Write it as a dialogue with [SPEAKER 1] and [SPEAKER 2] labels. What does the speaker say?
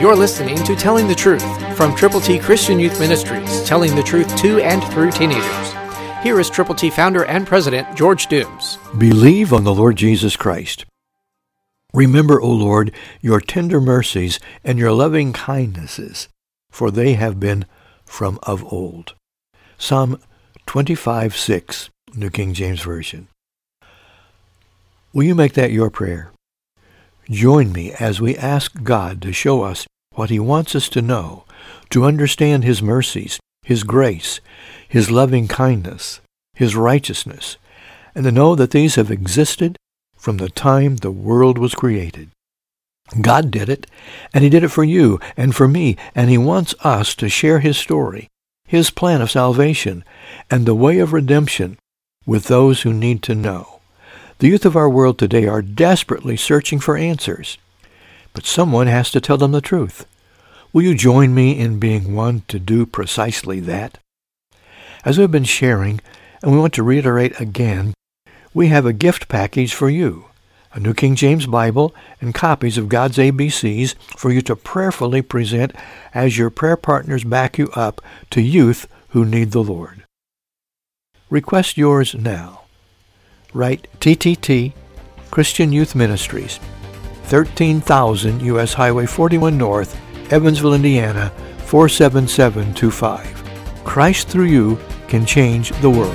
[SPEAKER 1] You're listening to Telling the Truth from Triple T Christian Youth Ministries, telling the truth to and through teenagers. Here is Triple T founder and president George Dooms.
[SPEAKER 2] Believe on the Lord Jesus Christ. Remember, O Lord, your tender mercies and your loving kindnesses, for they have been from of old. Psalm 25, 6, New King James Version. Will you make that your prayer? Join me as we ask God to show us what he wants us to know, to understand his mercies, his grace, his loving kindness, his righteousness, and to know that these have existed from the time the world was created. God did it, and he did it for you and for me, and he wants us to share his story, his plan of salvation, and the way of redemption with those who need to know. The youth of our world today are desperately searching for answers, but someone has to tell them the truth. Will you join me in being one to do precisely that? As we've been sharing, and we want to reiterate again, we have a gift package for you a New King James Bible, and copies of God's ABCs for you to prayerfully present as your prayer partners back you up to youth who need the Lord. Request yours now. Write TTT Christian Youth Ministries, 13,000 U.S. Highway 41 North, Evansville, Indiana, 47725. Christ through you can change the world.